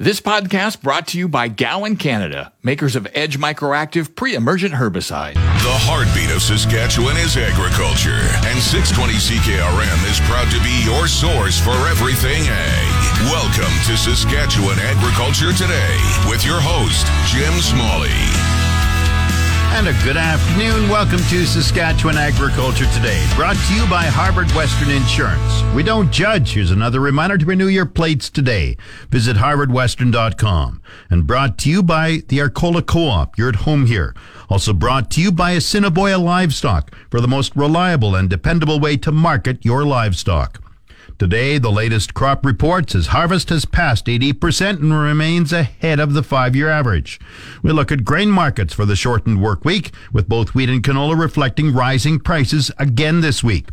This podcast brought to you by Gowan Canada, makers of Edge Microactive pre-emergent herbicide. The heartbeat of Saskatchewan is agriculture, and 620 CKRM is proud to be your source for everything ag. Welcome to Saskatchewan Agriculture Today with your host, Jim Smalley. And a good afternoon. Welcome to Saskatchewan Agriculture Today, brought to you by Harvard Western Insurance. We don't judge. Here's another reminder to renew your plates today. Visit harvardwestern.com. And brought to you by the Arcola Co-op. You're at home here. Also brought to you by Assiniboia Livestock for the most reliable and dependable way to market your livestock. Today, the latest crop report says harvest has passed 80% and remains ahead of the five year average. We look at grain markets for the shortened work week, with both wheat and canola reflecting rising prices again this week.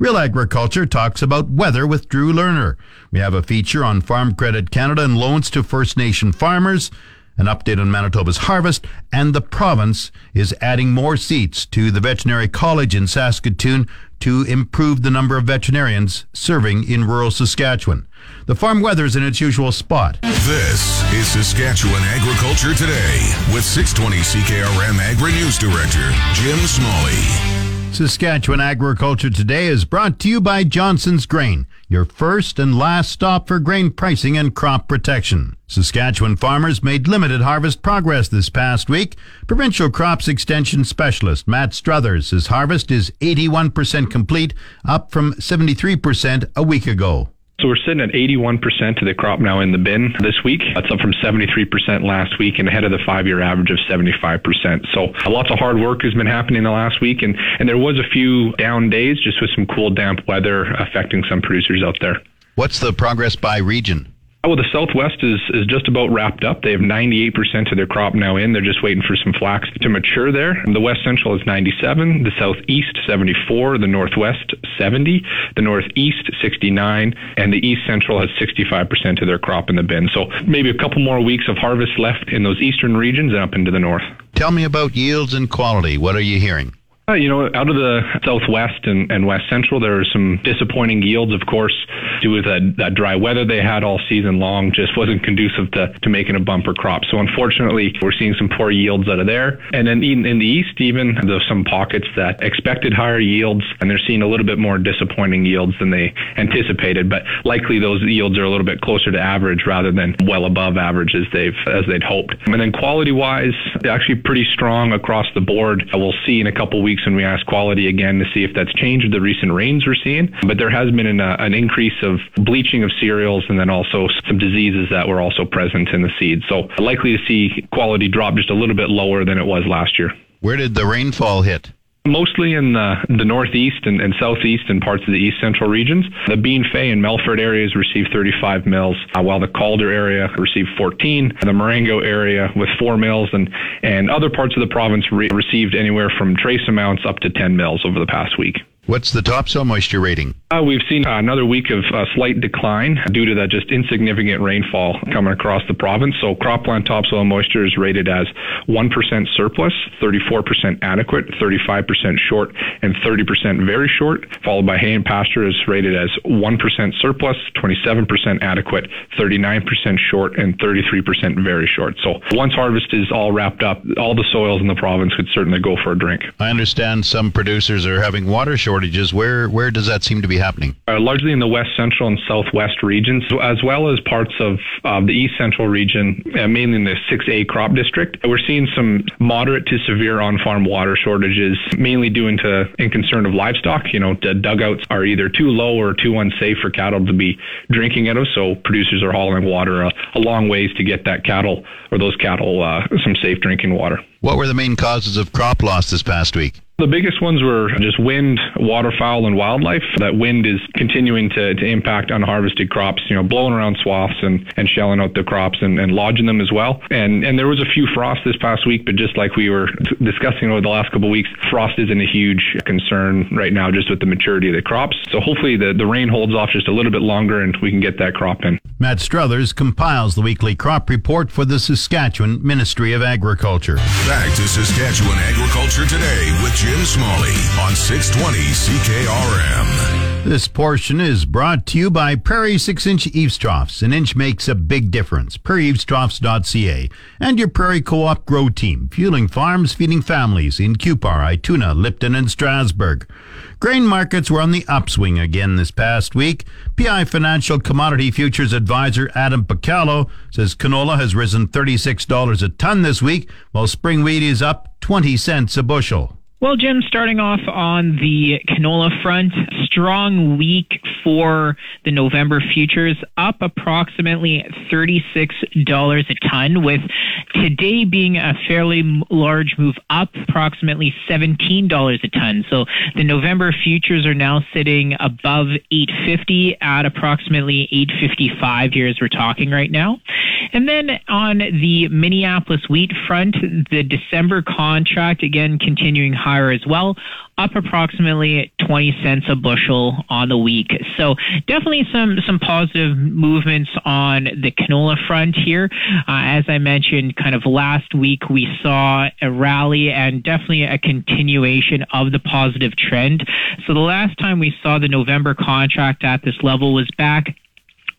Real Agriculture talks about weather with Drew Lerner. We have a feature on Farm Credit Canada and loans to First Nation farmers an update on Manitoba's harvest, and the province is adding more seats to the Veterinary College in Saskatoon to improve the number of veterinarians serving in rural Saskatchewan. The farm weather is in its usual spot. This is Saskatchewan Agriculture Today with 620 CKRM Agri News Director Jim Smalley. Saskatchewan Agriculture Today is brought to you by Johnson's Grain, your first and last stop for grain pricing and crop protection. Saskatchewan farmers made limited harvest progress this past week. Provincial Crops Extension Specialist Matt Struthers says harvest is 81% complete, up from 73% a week ago. So we're sitting at 81% of the crop now in the bin this week. That's up from 73% last week and ahead of the five-year average of 75%. So lots of hard work has been happening the last week, and, and there was a few down days just with some cool, damp weather affecting some producers out there. What's the progress by region? Well, the Southwest is, is just about wrapped up. They have 98% of their crop now in. They're just waiting for some flax to mature there. The West Central is 97, the Southeast 74, the Northwest 70, the Northeast 69, and the East Central has 65% of their crop in the bin. So maybe a couple more weeks of harvest left in those eastern regions and up into the north. Tell me about yields and quality. What are you hearing? Uh, you know, out of the southwest and, and west central, there are some disappointing yields, of course, due to that, that dry weather they had all season long, just wasn't conducive to, to making a bumper crop. So unfortunately, we're seeing some poor yields out of there. And then in, in the east, even, there's some pockets that expected higher yields, and they're seeing a little bit more disappointing yields than they anticipated. But likely those yields are a little bit closer to average rather than well above average as they've as they'd hoped. And then quality wise, actually pretty strong across the board. We'll see in a couple weeks weeks when we ask quality again to see if that's changed with the recent rains we're seeing. But there has been an, uh, an increase of bleaching of cereals and then also some diseases that were also present in the seeds. So likely to see quality drop just a little bit lower than it was last year. Where did the rainfall hit? Mostly in the, the northeast and, and, southeast and parts of the east central regions. The Bienfait and Melfort areas received 35 mils, uh, while the Calder area received 14. The Marengo area with 4 mils, and, and other parts of the province re- received anywhere from trace amounts up to 10 mils over the past week. What's the topsoil moisture rating? Uh, we've seen uh, another week of uh, slight decline due to that just insignificant rainfall coming across the province. So cropland topsoil moisture is rated as 1% surplus, 34% adequate, 35% short, and 30% very short, followed by hay and pasture is rated as 1% surplus, 27% adequate, 39% short, and 33% very short. So once harvest is all wrapped up, all the soils in the province could certainly go for a drink. I understand some producers are having water shortages. Where, where does that seem to be happening? Uh, largely in the west central and southwest regions, as well as parts of uh, the east central region, uh, mainly in the 6A crop district. We're seeing some moderate to severe on farm water shortages, mainly due to in concern of livestock. You know, the dugouts are either too low or too unsafe for cattle to be drinking out of, so producers are hauling water a, a long ways to get that cattle or those cattle uh, some safe drinking water. What were the main causes of crop loss this past week? The biggest ones were just wind, waterfowl, and wildlife. That wind is continuing to, to impact unharvested crops, you know, blowing around swaths and, and shelling out the crops and, and lodging them as well. And and there was a few frosts this past week, but just like we were discussing over the last couple of weeks, frost isn't a huge concern right now just with the maturity of the crops. So hopefully the, the rain holds off just a little bit longer and we can get that crop in. Matt Struthers compiles the weekly crop report for the Saskatchewan Ministry of Agriculture. Back to Saskatchewan Agriculture Today with Jim Smalley on 620 CKRM. This portion is brought to you by Prairie 6 inch eaves troughs. An inch makes a big difference. PrairieEavesTroughs.ca and your Prairie Co op Grow Team, fueling farms, feeding families in Cupar, Ituna, Lipton, and Strasbourg. Grain markets were on the upswing again this past week. PI Financial Commodity Futures Advisor Adam Picallo says canola has risen $36 a ton this week, while spring wheat is up 20 cents a bushel. Well, Jim, starting off on the canola front, strong week for the November futures, up approximately $36 a ton, with today being a fairly large move up, approximately $17 a ton. So the November futures are now sitting above 850 at approximately 855 here as we're talking right now. And then on the Minneapolis wheat front, the December contract, again, continuing higher as well, up approximately 20 cents a bushel on the week. So definitely some, some positive movements on the canola front here. Uh, as I mentioned, kind of last week, we saw a rally and definitely a continuation of the positive trend. So the last time we saw the November contract at this level was back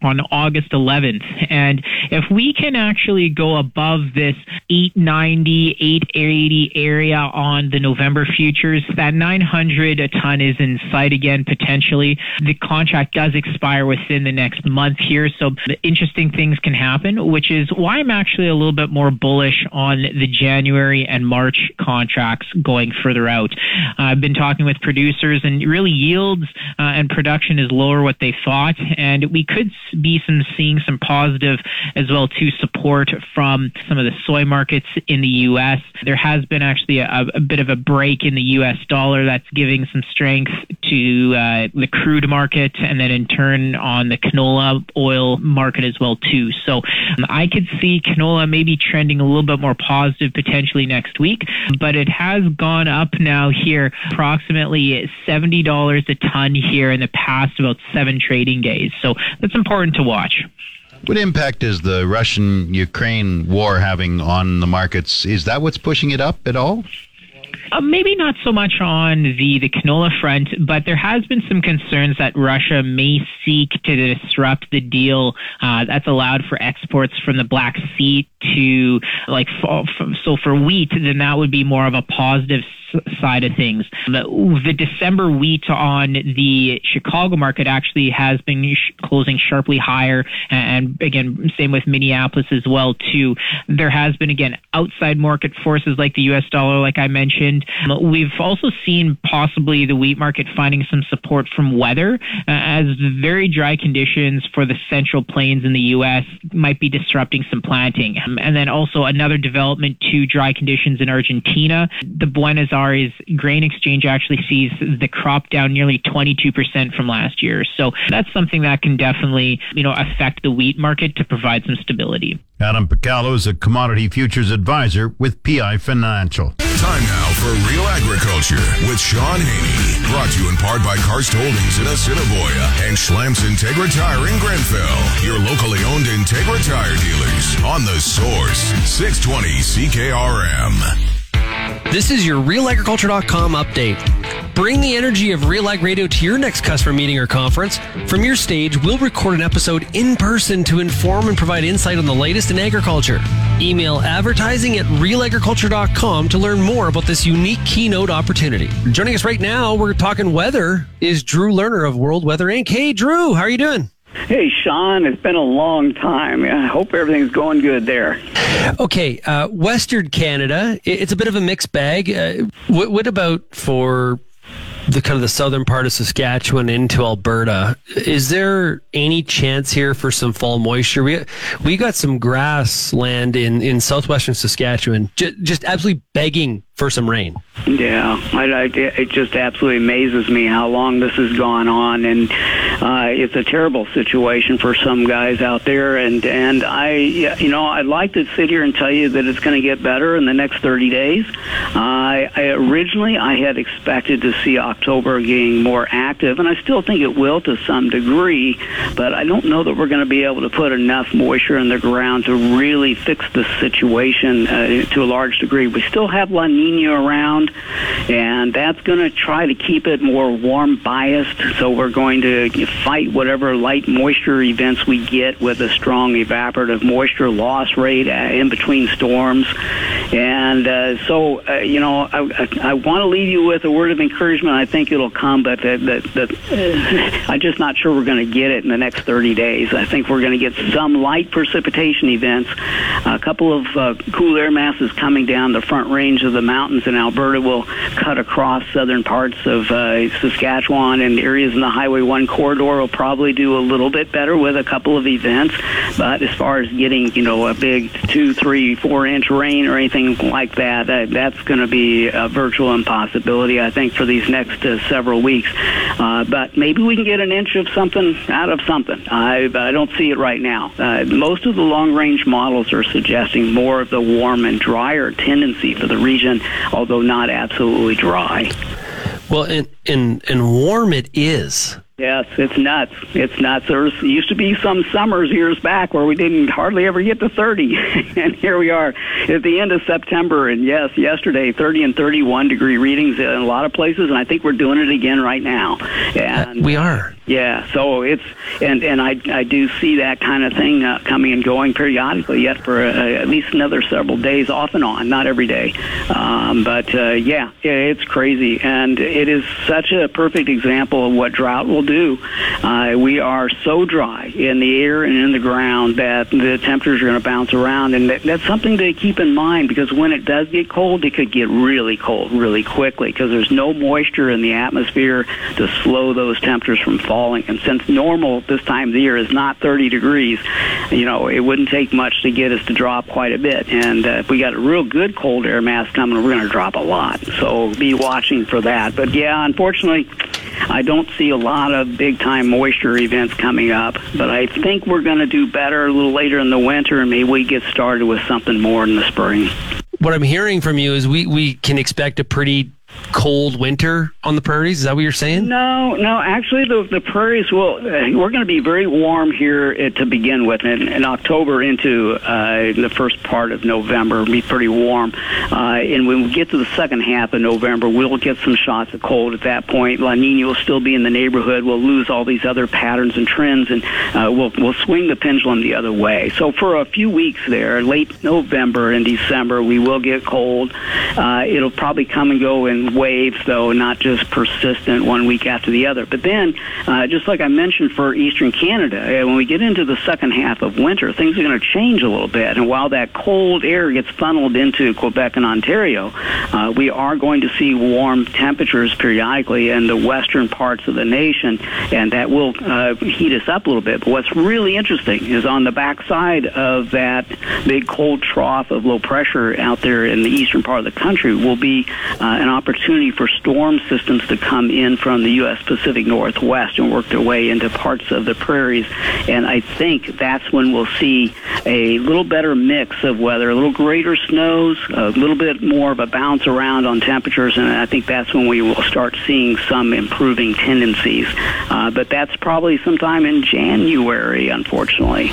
on August 11th. And if we can actually go above this 890, 880 area on the November futures, that 900 a ton is in sight again, potentially. The contract does expire within the next month here. So interesting things can happen, which is why I'm actually a little bit more bullish on the January and March contracts going further out. Uh, I've been talking with producers and really yields uh, and production is lower what they thought. And we could be some seeing some positive as well to support from some of the soy markets in the U.S. There has been actually a, a bit of a break in the U.S. dollar that's giving some strength to uh, the crude market, and then in turn on the canola oil market as well too. So um, I could see canola maybe trending a little bit more positive potentially next week, but it has gone up now here approximately seventy dollars a ton here in the past about seven trading days. So that's important to watch. What impact is the Russian Ukraine war having on the markets? Is that what's pushing it up at all? Uh, maybe not so much on the, the canola front, but there has been some concerns that Russia may seek to disrupt the deal uh, that's allowed for exports from the Black Sea to like so for wheat, then that would be more of a positive side of things. The, the, December wheat on the Chicago market actually has been sh- closing sharply higher, and again, same with Minneapolis as well too. There has been again outside market forces like the U.S. dollar, like I mentioned. We've also seen possibly the wheat market finding some support from weather, uh, as very dry conditions for the central plains in the U.S. might be disrupting some planting, um, and then also another development to dry conditions in Argentina. The Buenos Aires grain exchange actually sees the crop down nearly 22% from last year. So that's something that can definitely, you know, affect the wheat market to provide some stability. Adam Picallo is a commodity futures advisor with PI Financial. Time now for Real Agriculture with Shaun Haney. Brought to you in part by Karst Holdings in Assiniboia and Schlamps Integra Tire in Grenfell. Your locally owned Integra Tire dealers on the source 620 CKRM. This is your RealAgriculture.com update. Bring the energy of Real Ag Radio to your next customer meeting or conference. From your stage, we'll record an episode in person to inform and provide insight on the latest in agriculture. Email advertising at realagriculture.com to learn more about this unique keynote opportunity. Joining us right now, we're talking weather, is Drew Lerner of World Weather Inc. Hey, Drew, how are you doing? Hey, Shaun, it's been a long time. I hope everything's going good there. Okay, uh, Western Canada, it's a bit of a mixed bag. Uh, what, what, about for the kind of the southern part of Saskatchewan into Alberta. Is there any chance here for some fall moisture? We we got some grassland in in southwestern Saskatchewan, just absolutely begging for some rain. Yeah, I, I, it just absolutely amazes me how long this has gone on, and uh, it's a terrible situation for some guys out there. And and I, you know, I'd like to sit here and tell you that it's going to get better in the next 30 days. I, I originally I had expected to see October getting more active, and I still think it will to some degree, but I don't know that we're going to be able to put enough moisture in the ground to really fix the situation uh, to a large degree. We still have La Nina around, and that's going to try to keep it more warm biased. So we're going to fight whatever light moisture events we get with a strong evaporative moisture loss rate uh, in between storms. And uh, so, uh, you know, I, I, I want to leave you with a word of encouragement. I think it'll come, but that, that, uh, I'm just not sure we're going to get it in the next 30 days. I think we're going to get some light precipitation events, a couple of uh, cool air masses coming down the front range of the mountains in Alberta will cut across southern parts of uh, Saskatchewan and areas in the Highway 1 corridor will probably do a little bit better with a couple of events. But as far as getting, you know, a big two, three, four inch rain or anything like that, that's going to be a virtual impossibility, I think, for these next uh, several weeks. Uh, but maybe we can get an inch of something out of something. I, I don't see it right now. Uh, most of the long range models are suggesting more of the warm and drier tendency for the region, although not absolutely dry. Well, and and and warm it is. Yes, it's nuts. It's nuts. There was, used to be some summers years back where we didn't hardly ever get to 30, and here we are at the end of September. And yes, yesterday 30 and 31 degree readings in a lot of places, and I think we're doing it again right now. And we are. Yeah, so it's and and I I do see that kind of thing uh, coming and going periodically yet for uh, at least another several days off and on, not every day, um, but uh, yeah, it's crazy and it is such a perfect example of what drought will do. Uh, we are so dry in the air and in the ground that the temperatures are going to bounce around, and that, that's something to keep in mind because when it does get cold, it could get really cold really quickly because there's no moisture in the atmosphere to slow those temperatures from falling. And since normal this time of the year is not 30 degrees, you know, it wouldn't take much to get us to drop quite a bit. And uh, if we got a real good cold air mass coming, we're going to drop a lot. So be watching for that. But yeah, unfortunately, I don't see a lot of big time moisture events coming up, but I think we're going to do better a little later in the winter, and maybe we get started with something more in the spring. What I'm hearing from you is we, we can expect a pretty cold winter on the prairies? Is that what you're saying? No, no. Actually, the the prairies will. Uh, we're going to be very warm here uh, to begin with, in, in October into uh, the first part of November. Be pretty warm, uh, and when we get to the second half of November, we'll get some shots of cold at that point. La Nina will still be in the neighborhood. We'll lose all these other patterns and trends, and uh, we'll we'll swing the pendulum the other way. So for a few weeks there, late November and December, we will get cold. Uh, it'll probably come and go in waves, though, not just persistent one week after the other. But then, uh, just like I mentioned for eastern Canada, uh, when we get into the second half of winter, things are going to change a little bit. And while that cold air gets funneled into Quebec and Ontario, uh, we are going to see warm temperatures periodically in the western parts of the nation, and that will uh, heat us up a little bit. But what's really interesting is on the backside of that big cold trough of low pressure out there in the eastern part of the country will be uh, an opportunity opportunity for storm systems to come in from the U.S. Pacific Northwest and work their way into parts of the prairies. And I think that's when we'll see a little better mix of weather, a little greater snows, a little bit more of a bounce around on temperatures, and I think that's when we will start seeing some improving tendencies. Uh, but that's probably sometime in January, unfortunately.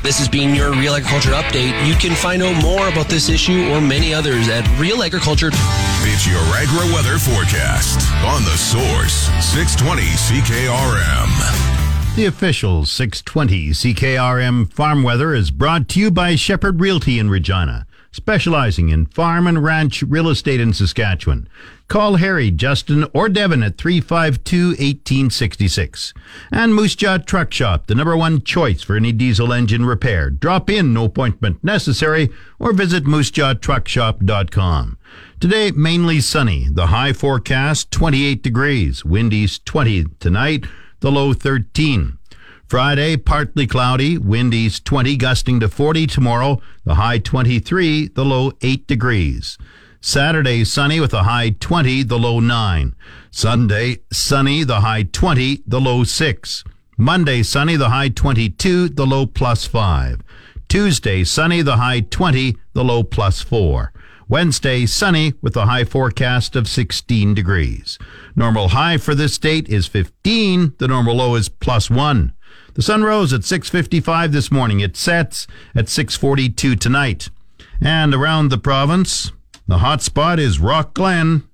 This has been your Real Agriculture Update. You can find out more about this issue or many others at Real Agriculture. It's your agro weather forecast on the Source 620 CKRM. The official 620 CKRM farm weather is brought to you by Shepherd Realty in Regina specializing in farm and ranch real estate in Saskatchewan. Call Harry, Justin, or Devin at 352 1866. And Moose Jaw Truck Shop, the number one choice for any diesel engine repair. Drop in, no appointment necessary, or visit moosejawtruckshop.com. Today, mainly sunny. The high forecast 28 degrees. Wind east 20 tonight, the low 13. Friday, partly cloudy, wind east 20, gusting to 40 tomorrow, the high 23, the low 8 degrees. Saturday, sunny with a high 20, the low 9. Sunday, sunny, the high 20, the low 6. Monday, sunny, the high 22, the low plus 5. Tuesday, sunny, the high 20, the low plus 4. Wednesday, sunny with a high forecast of 16 degrees. Normal high for this date is 15. The normal low is plus 1. The sun rose at 6:55 this morning. It sets at 6:42 tonight. And around the province, the hot spot is Rockglen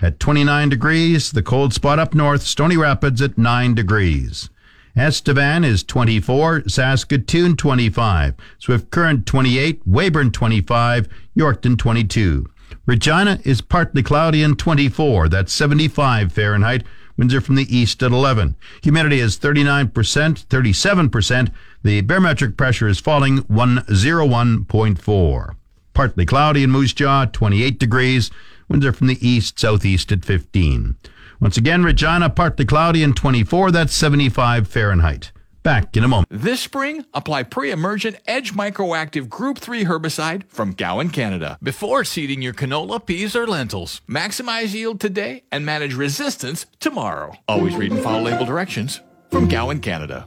at 29 degrees. The cold spot up north, Stony Rapids at 9 degrees. Estevan is 24, Saskatoon 25, Swift Current 28, Weyburn 25, Yorkton 22. Regina is partly cloudy and 24, that's 75 Fahrenheit. Winds are from the east at 11. Humidity is 39%, 37%. The barometric pressure is falling 101.4. Partly cloudy in Moose Jaw, 28 degrees. Winds are from the east southeast at 15. Once again, Regina, partly cloudy and 24. That's 75 Fahrenheit. Back in a moment. This spring, apply pre-emergent Edge Microactive Group 3 herbicide from Gowan, Canada, before seeding your canola, peas, or lentils. Maximize yield today and manage resistance tomorrow. Always read and follow label directions from Gowan, Canada.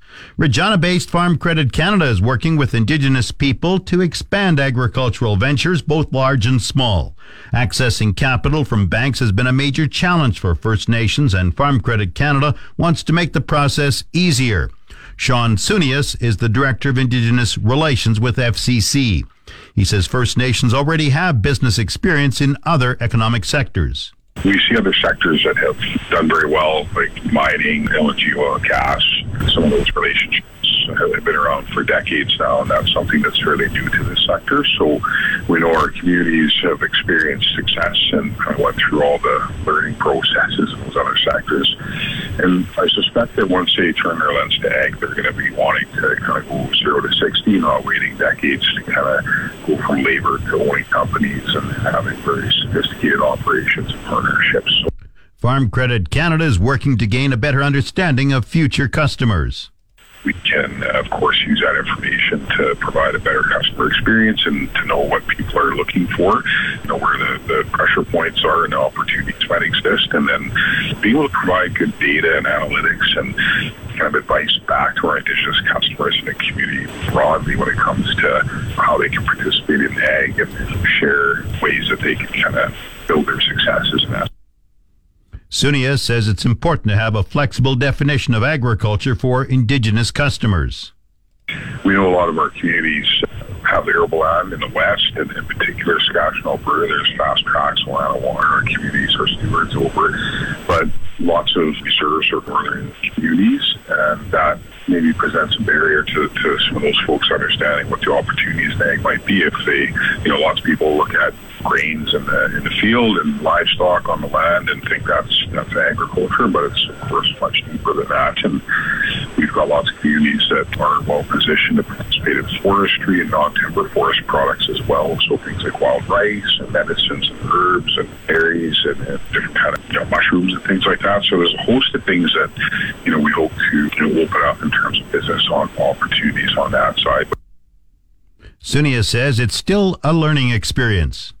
Regina based Farm Credit Canada is working with Indigenous people to expand agricultural ventures, both large and small. Accessing capital from banks has been a major challenge for First Nations, and Farm Credit Canada wants to make the process easier. Sean Sunius is the Director of Indigenous Relations with FCC. He says First Nations already have business experience in other economic sectors. We see other sectors that have done very well, like mining, LNG, oil gas. Some of those relationships have been around for decades now, and that's something that's fairly new to this sector. So we know our communities have experienced success and kind of went through all the learning processes in those other sectors. And I suspect that once they turn their lens to ag, they're going to be wanting to kind of go zero to 60, not waiting decades to kind of go from labor to owning companies and having very sophisticated operations and partnerships. So Farm Credit Canada is working to gain a better understanding of future customers we can, uh, of course, use that information to provide a better customer experience and to know what people are looking for, know where the, the pressure points are and the opportunities might exist, and then being able to provide good data and analytics and kind of advice back to our Indigenous customers in the community broadly when it comes to how they can participate in ag and share ways that they can kind of build their successes in that. Sunia says it's important to have a flexible definition of agriculture for Indigenous customers. We know a lot of our communities have the arable land in the west, and in particular, Saskatchewan, Alberta. There's fast tracks, water. Our communities are stewards over, but lots of reserves are northern communities, and that maybe presents a barrier to, to some of those folks understanding what the opportunities in might be if they, you know, lots of people look at grains in the in the field and livestock on the land and think that's that's agriculture, but it's of course much deeper than that. And we've got lots of communities that are well positioned to participate in forestry and non-timber forest products as well. So things like wild rice and medicines and herbs and berries and, and different kind of you know, mushrooms and things like that. So there's a host of things that you know we hope to you know, open up in terms of business on opportunities on that side. Sunia says it's still a learning experience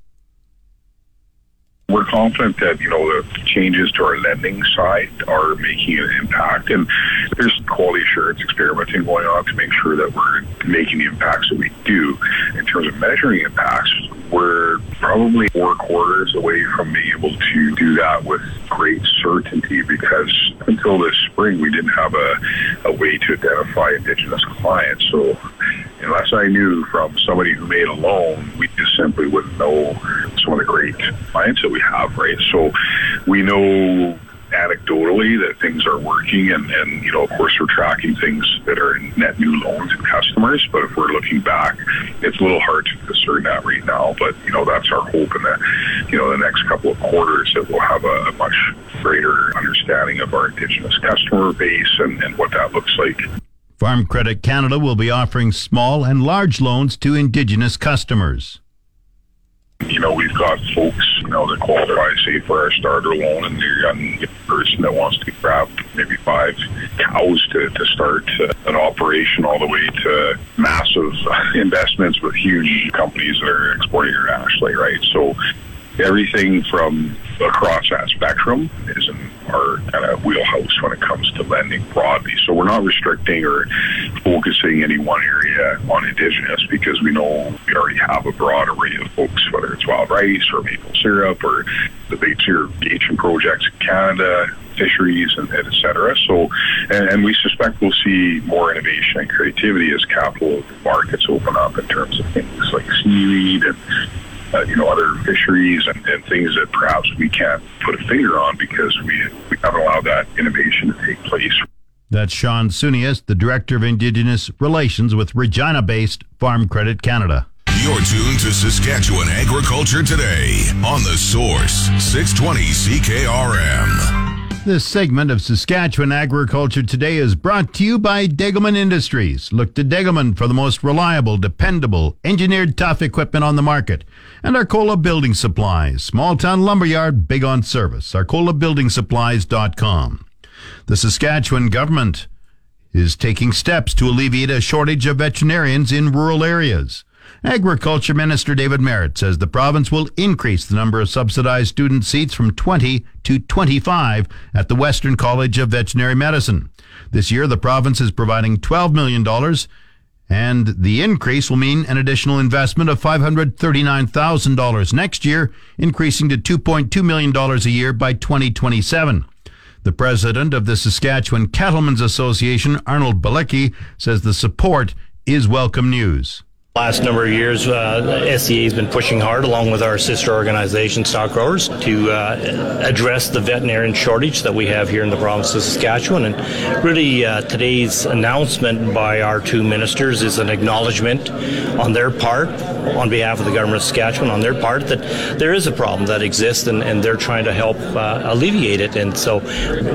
we're confident that you know the changes to our lending side are making an impact, and there's quality assurance experimenting going on to make sure that we're making the impacts that we do. In terms of measuring impacts, we're probably four quarters away from being able to do that with great certainty because until this spring we didn't have a, a way to identify Indigenous clients. So unless I knew from somebody who made a loan, we just simply wouldn't know some of the great clients that we have, right? So we know anecdotally that things are working and, and you know of course we're tracking things that are net new loans and customers but if we're looking back it's a little hard to discern that right now. But you know that's our hope in the you know the next couple of quarters that we'll have a, a much greater understanding of our indigenous customer base and, and what that looks like. Farm Credit Canada will be offering small and large loans to Indigenous customers you know, we've got folks, you know, that qualify, say, for our starter loan, and they're a person that wants to grab maybe five cows to, to start uh, an operation all the way to massive investments with huge companies that are exporting internationally, right? So everything from across that spectrum is in our kind of wheelhouse when it comes to lending broadly. So we're not restricting or focusing any one area on Indigenous because we know we already have a broad array of folks, whether it's wild rice or maple syrup or the big irrigation projects in Canada, fisheries, and, and et cetera. So, and, and, we suspect we'll see more innovation and creativity as capital markets open up in terms of things like seaweed and uh, you know, other fisheries and, and, things that perhaps we can't put a finger on because we, we haven't allowed that innovation to take place. That's Sean Sunius, the Director of Indigenous Relations with Regina based Farm Credit Canada. You're tuned to Saskatchewan Agriculture Today on The Source, 620 CKRM. This segment of Saskatchewan Agriculture Today is brought to you by Degelman Industries. Look to Degelman for the most reliable, dependable, engineered tough equipment on the market. And Arcola Building Supplies, small town lumberyard, big on service. ArcolaBuildingSupplies.com. The Saskatchewan government is taking steps to alleviate a shortage of veterinarians in rural areas. Agriculture Minister David Marit says the province will increase the number of subsidized student seats from 20 to 25 at the Western College of Veterinary Medicine. This year, the province is providing $12 million, and the increase will mean an additional investment of $539,000 next year, increasing to $2.2 million a year by 2027. The president of the Saskatchewan Cattlemen's Association, Arnold Balicki, says the support is welcome news. Last number of years, uh, has been pushing hard, along with our sister organization, Stock Growers, to uh, address the veterinarian shortage that we have here in the province of Saskatchewan. And really, uh, today's announcement by our two ministers is an acknowledgement on their part, on behalf of the government of Saskatchewan, on their part, that there is a problem that exists and, and they're trying to help uh, alleviate it. And so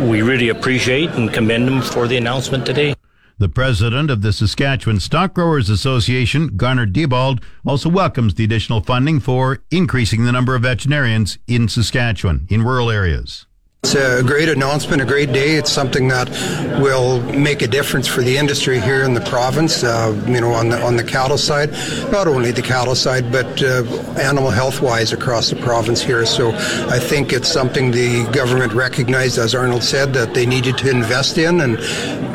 we really appreciate and commend them for the announcement today. The president of the Saskatchewan Stock Growers Association, Garner Deobald, also welcomes the additional funding for increasing the number of veterinarians in Saskatchewan in rural areas. It's a great announcement, a great day. It's something that will make a difference for the industry here in the province. Uh, you know, on the on the cattle side, not only the cattle side, but uh, animal health wise across the province here. So I think it's something the government recognized, as Arnold said, that they needed to invest in. And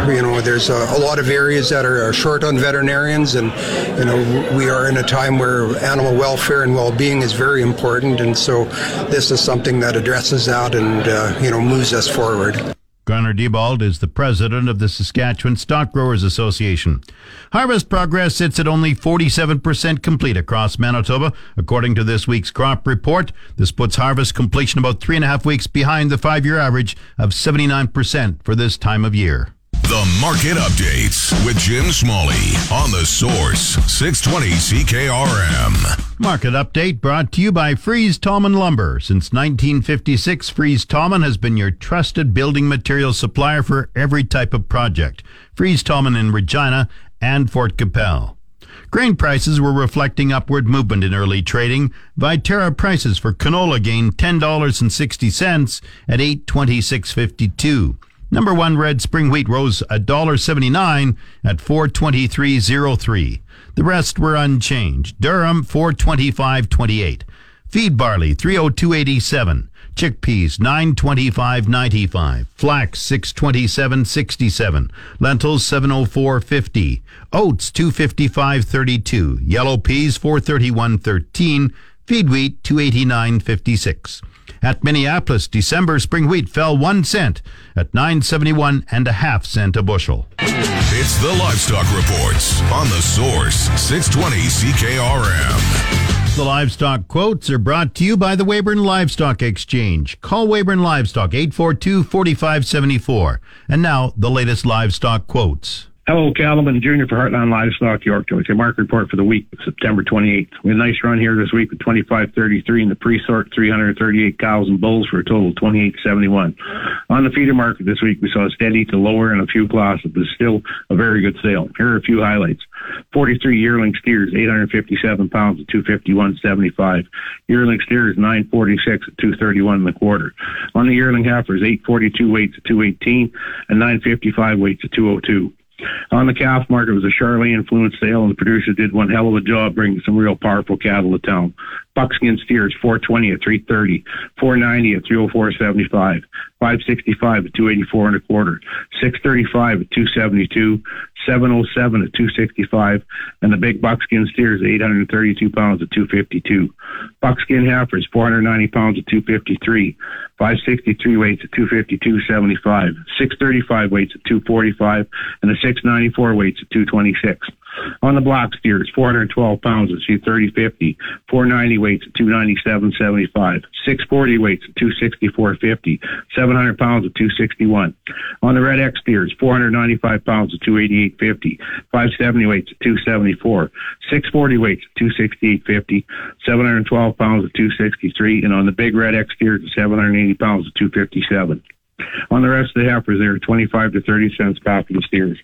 you know, there's a, a lot of areas that are, are short on veterinarians, and you know, we are in a time where animal welfare and well-being is very important. And so this is something that addresses that and uh, you know, moves us forward. Garner Deobald is the president of the Saskatchewan Stock Growers Association. Harvest progress sits at only 47% complete across Manitoba, according to this week's crop report. This puts harvest completion about three and a half weeks behind the five year average of 79% for this time of year. The Market Updates with Jim Smalley on the Source 620 CKRM. Market Update brought to you by Fries Tallman Lumber. Since 1956, Fries Tallman has been your trusted building material supplier for every type of project. Fries Tallman in Regina and Fort Qu'Appelle. Grain prices were reflecting upward movement in early trading. Viterra prices for canola gained $10.60 at 826.52. Number one red spring wheat rose $1.79 at 423.03. The rest were unchanged. Durum 425.28. Feed barley 302.87. Chickpeas 925.95. Flax 627.67. Lentils 704.50. Oats 255.32. Yellow peas 431.13. Feed wheat 289.56. At Minneapolis, December spring wheat fell 1 cent at 971 and a half cent a bushel. It's the Livestock Reports on the Source 620 CKRM. The livestock quotes are brought to you by the Weyburn Livestock Exchange. Call Weyburn Livestock 842 4574. And now, the latest livestock quotes. Hello, Cattleman Jr. for Heartland Livestock, Yorkton. It's a market report for the week, of September 28th. We had a nice run here this week with 25.33 in the pre-sort, 338 cows and bulls for a total of 28.71. On the feeder market this week, we saw a steady to lower in a few classes, but still a very good sale. Here are a few highlights. 43 yearling steers, 857 pounds at 251.75. Yearling steers, 946 at 231 and a quarter. On the yearling heifers, 842 weights at 218 and 955 weights at 202. On the calf market, it was a Charolais influenced sale, and the producer did one hell of a job bringing some real powerful cattle to town. Buckskin steers, 420 at 330, 490 at 304.75, 565 at 284 and a quarter, 635 at 272, 707 at 265, and the big buckskin steer is 832 pounds at 252. Buckskin heifers, 490 pounds at 253, 563 weights at 252.75, 635 weights at 245, and the 694 weights at 226. On the block steers, 412 pounds at 230.50, 490 weights at 297.75, 640 weights at 264.50, 700 pounds at 261. On the red X steers, 495 pounds at 288.50, 570 weights at 274, 640 weights at 268.50, 712 pounds at 263, and on the big red X steers, 780 pounds at 257. On the rest of the heifers, they are 25 to 30 cents pound for the steers.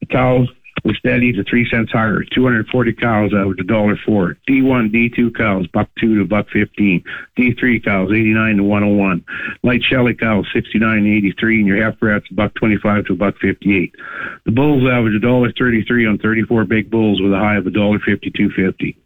The cows, was steady to three cents higher. 240 cows average a dollar four. D1, D2 cows, buck two to buck 15. D3 cows, 89 to 101. Light Shelly cows, 69 to 83, and your half brats, buck 25 to buck 58. The bulls average a dollar 33 on 34 big bulls with a high of a dollar 52.50.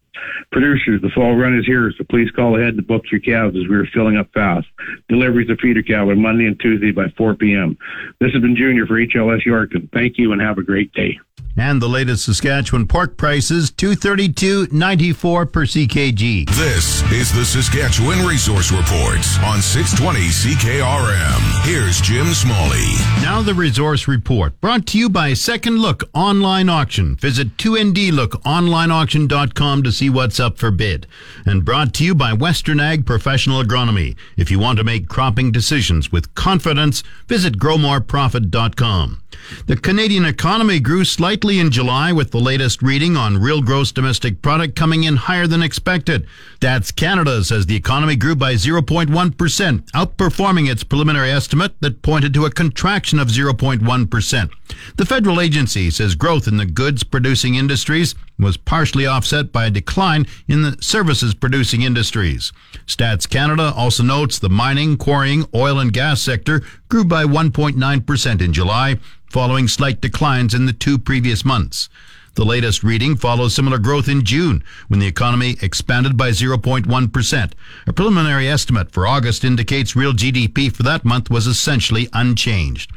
Producers, the fall run is here, so please call ahead to book your calves as we are filling up fast. Deliveries of feeder cow are Monday and Tuesday by 4 p.m. This has been Junior for HLS Yorkton. Thank you and have a great day. And the latest Saskatchewan pork prices, 232.94 per CKG. This is the Saskatchewan Resource Report on 620 CKRM. Here's Jim Smalley. Now the Resource Report, brought to you by Second Look Online Auction. Visit 2ndlookonlineauction.com to see what's up for bid. And brought to you by Western Ag Professional Agronomy. If you want to make cropping decisions with confidence, visit growmoreprofit.com. The Canadian economy grew slightly in July with the latest reading on real gross domestic product coming in higher than expected. Stats Canada says the economy grew by 0.1%, outperforming its preliminary estimate that pointed to a contraction of 0.1%. The federal agency says growth in the goods producing industries was partially offset by a decline in the services producing industries. Stats Canada also notes the mining, quarrying, oil and gas sector grew by 1.9% in July, following slight declines in the two previous months. The latest reading follows similar growth in June, when the economy expanded by 0.1%. A preliminary estimate for August indicates real GDP for that month was essentially unchanged.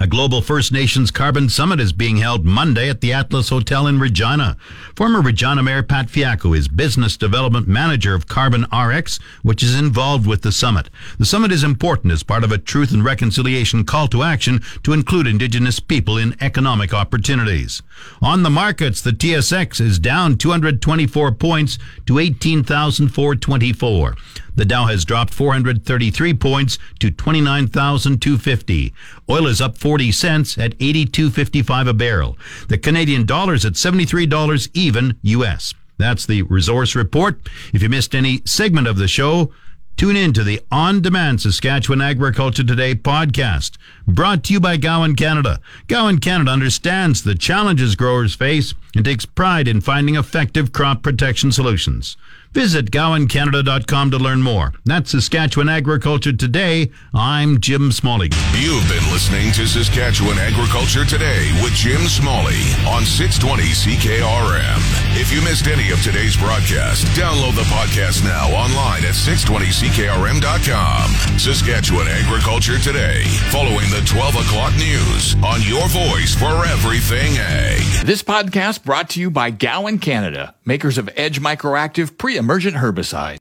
A global First Nations Carbon Summit is being held Monday at the Atlas Hotel in Regina. Former Regina Mayor Pat Fiacco is Business Development Manager of Carbon RX, which is involved with the summit. The summit is important as part of a truth and reconciliation call to action to include Indigenous people in economic opportunities. On the markets, the TSX is down 224 points to 18,424. The Dow has dropped 433 points to 29,250. Oil is up 40 cents at 82.55 a barrel. The Canadian dollar is at $73 even US. That's the resource report. If you missed any segment of the show, Tune in to the On Demand Saskatchewan Agriculture Today podcast, brought to you by Gowan Canada. Gowan Canada understands the challenges growers face and takes pride in finding effective crop protection solutions. Visit GowanCanada.com to learn more. That's Saskatchewan Agriculture Today. I'm Jim Smalley. You've been listening to Saskatchewan Agriculture Today with Jim Smalley on 620 CKRM. If you missed any of today's broadcast, download the podcast now online at 620CKRM.com. Saskatchewan Agriculture Today, following the 12 o'clock news on your voice for everything ag. This podcast brought to you by Gowan Canada, makers of Edge Microactive pre-emergent herbicide.